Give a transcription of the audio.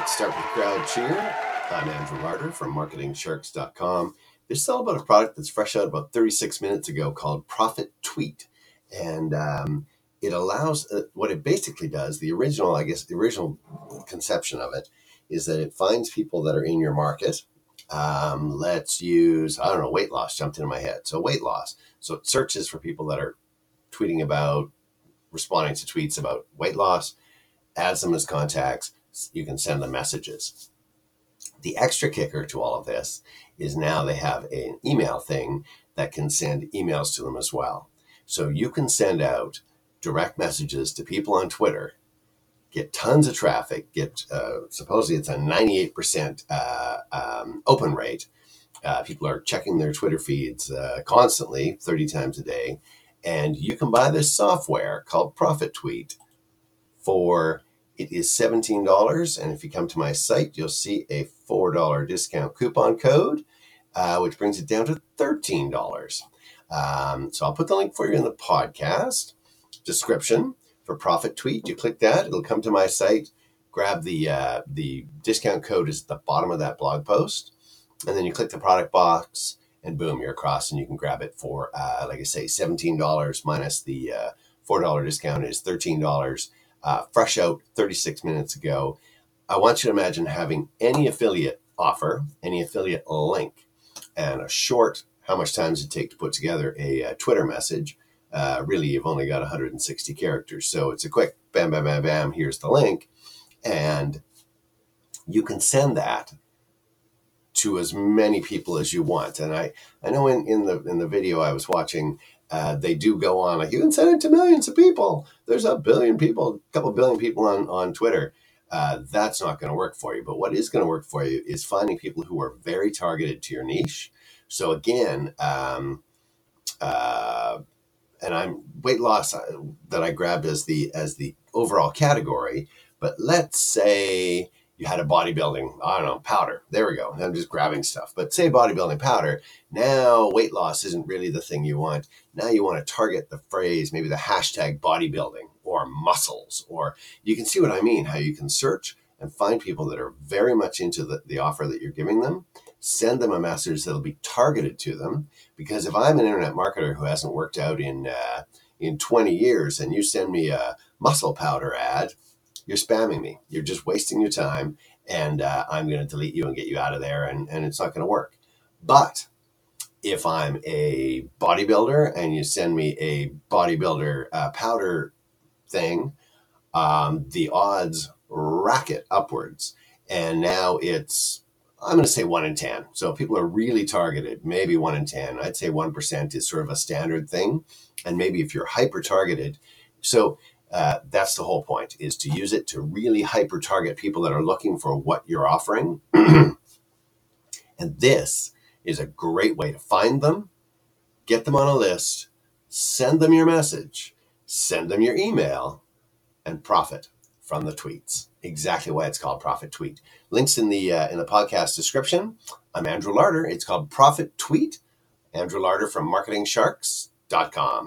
Let's start with crowd cheer. I'm Andrew Larder from MarketingSharks.com. There's still about a product that's fresh out about 36 minutes ago called Profit Tweet. And um, it allows, uh, what it basically does, the original, I guess, the original conception of it is that it finds people that are in your market. Um, let's use, I don't know, weight loss jumped into my head. So, weight loss. So, it searches for people that are tweeting about, responding to tweets about weight loss, adds them as contacts. You can send them messages. The extra kicker to all of this is now they have an email thing that can send emails to them as well. So you can send out direct messages to people on Twitter, get tons of traffic, get uh, supposedly it's a 98% uh, um, open rate. Uh, people are checking their Twitter feeds uh, constantly, 30 times a day. And you can buy this software called Profit Tweet for it is $17. And if you come to my site, you'll see a $4 discount coupon code, uh, which brings it down to $13. Um, so I'll put the link for you in the podcast description for Profit Tweet. You click that, it'll come to my site. Grab the uh, the discount code is at the bottom of that blog post, and then you click the product box, and boom, you're across, and you can grab it for uh, like I say, seventeen dollars minus the uh, four dollar discount is thirteen dollars. Uh, fresh out 36 minutes ago. I want you to imagine having any affiliate offer, any affiliate link, and a short how much time does it take to put together a, a Twitter message? Uh, really, you've only got 160 characters. So it's a quick bam, bam, bam, bam, here's the link. And you can send that to as many people as you want. And I, I know in, in the in the video I was watching, uh, they do go on like you can send it to millions of people. There's a billion people, a couple billion people on on Twitter. Uh, that's not going to work for you. But what is going to work for you is finding people who are very targeted to your niche. So again, um, uh, and I'm weight loss uh, that I grabbed as the as the overall category. But let's say you had a bodybuilding, I don't know, powder. There we go. I'm just grabbing stuff. But say bodybuilding powder. Now weight loss isn't really the thing you want. Now you want to target the phrase, maybe the hashtag bodybuilding or muscles, or you can see what I mean, how you can search and find people that are very much into the, the offer that you're giving them. Send them a message that'll be targeted to them. Because if I'm an internet marketer who hasn't worked out in uh, in 20 years and you send me a muscle powder ad, you're spamming me. You're just wasting your time, and uh, I'm going to delete you and get you out of there, and, and it's not going to work. But if I'm a bodybuilder and you send me a bodybuilder uh, powder thing, um, the odds racket upwards. And now it's, I'm going to say one in 10. So people are really targeted, maybe one in 10. I'd say 1% is sort of a standard thing. And maybe if you're hyper targeted, so uh, that's the whole point is to use it to really hyper target people that are looking for what you're offering. and this is a great way to find them, get them on a list, send them your message, send them your email, and profit from the tweets. Exactly why it's called Profit Tweet. Links in the uh, in the podcast description. I'm Andrew Larder. It's called Profit Tweet. Andrew Larder from MarketingSharks.com.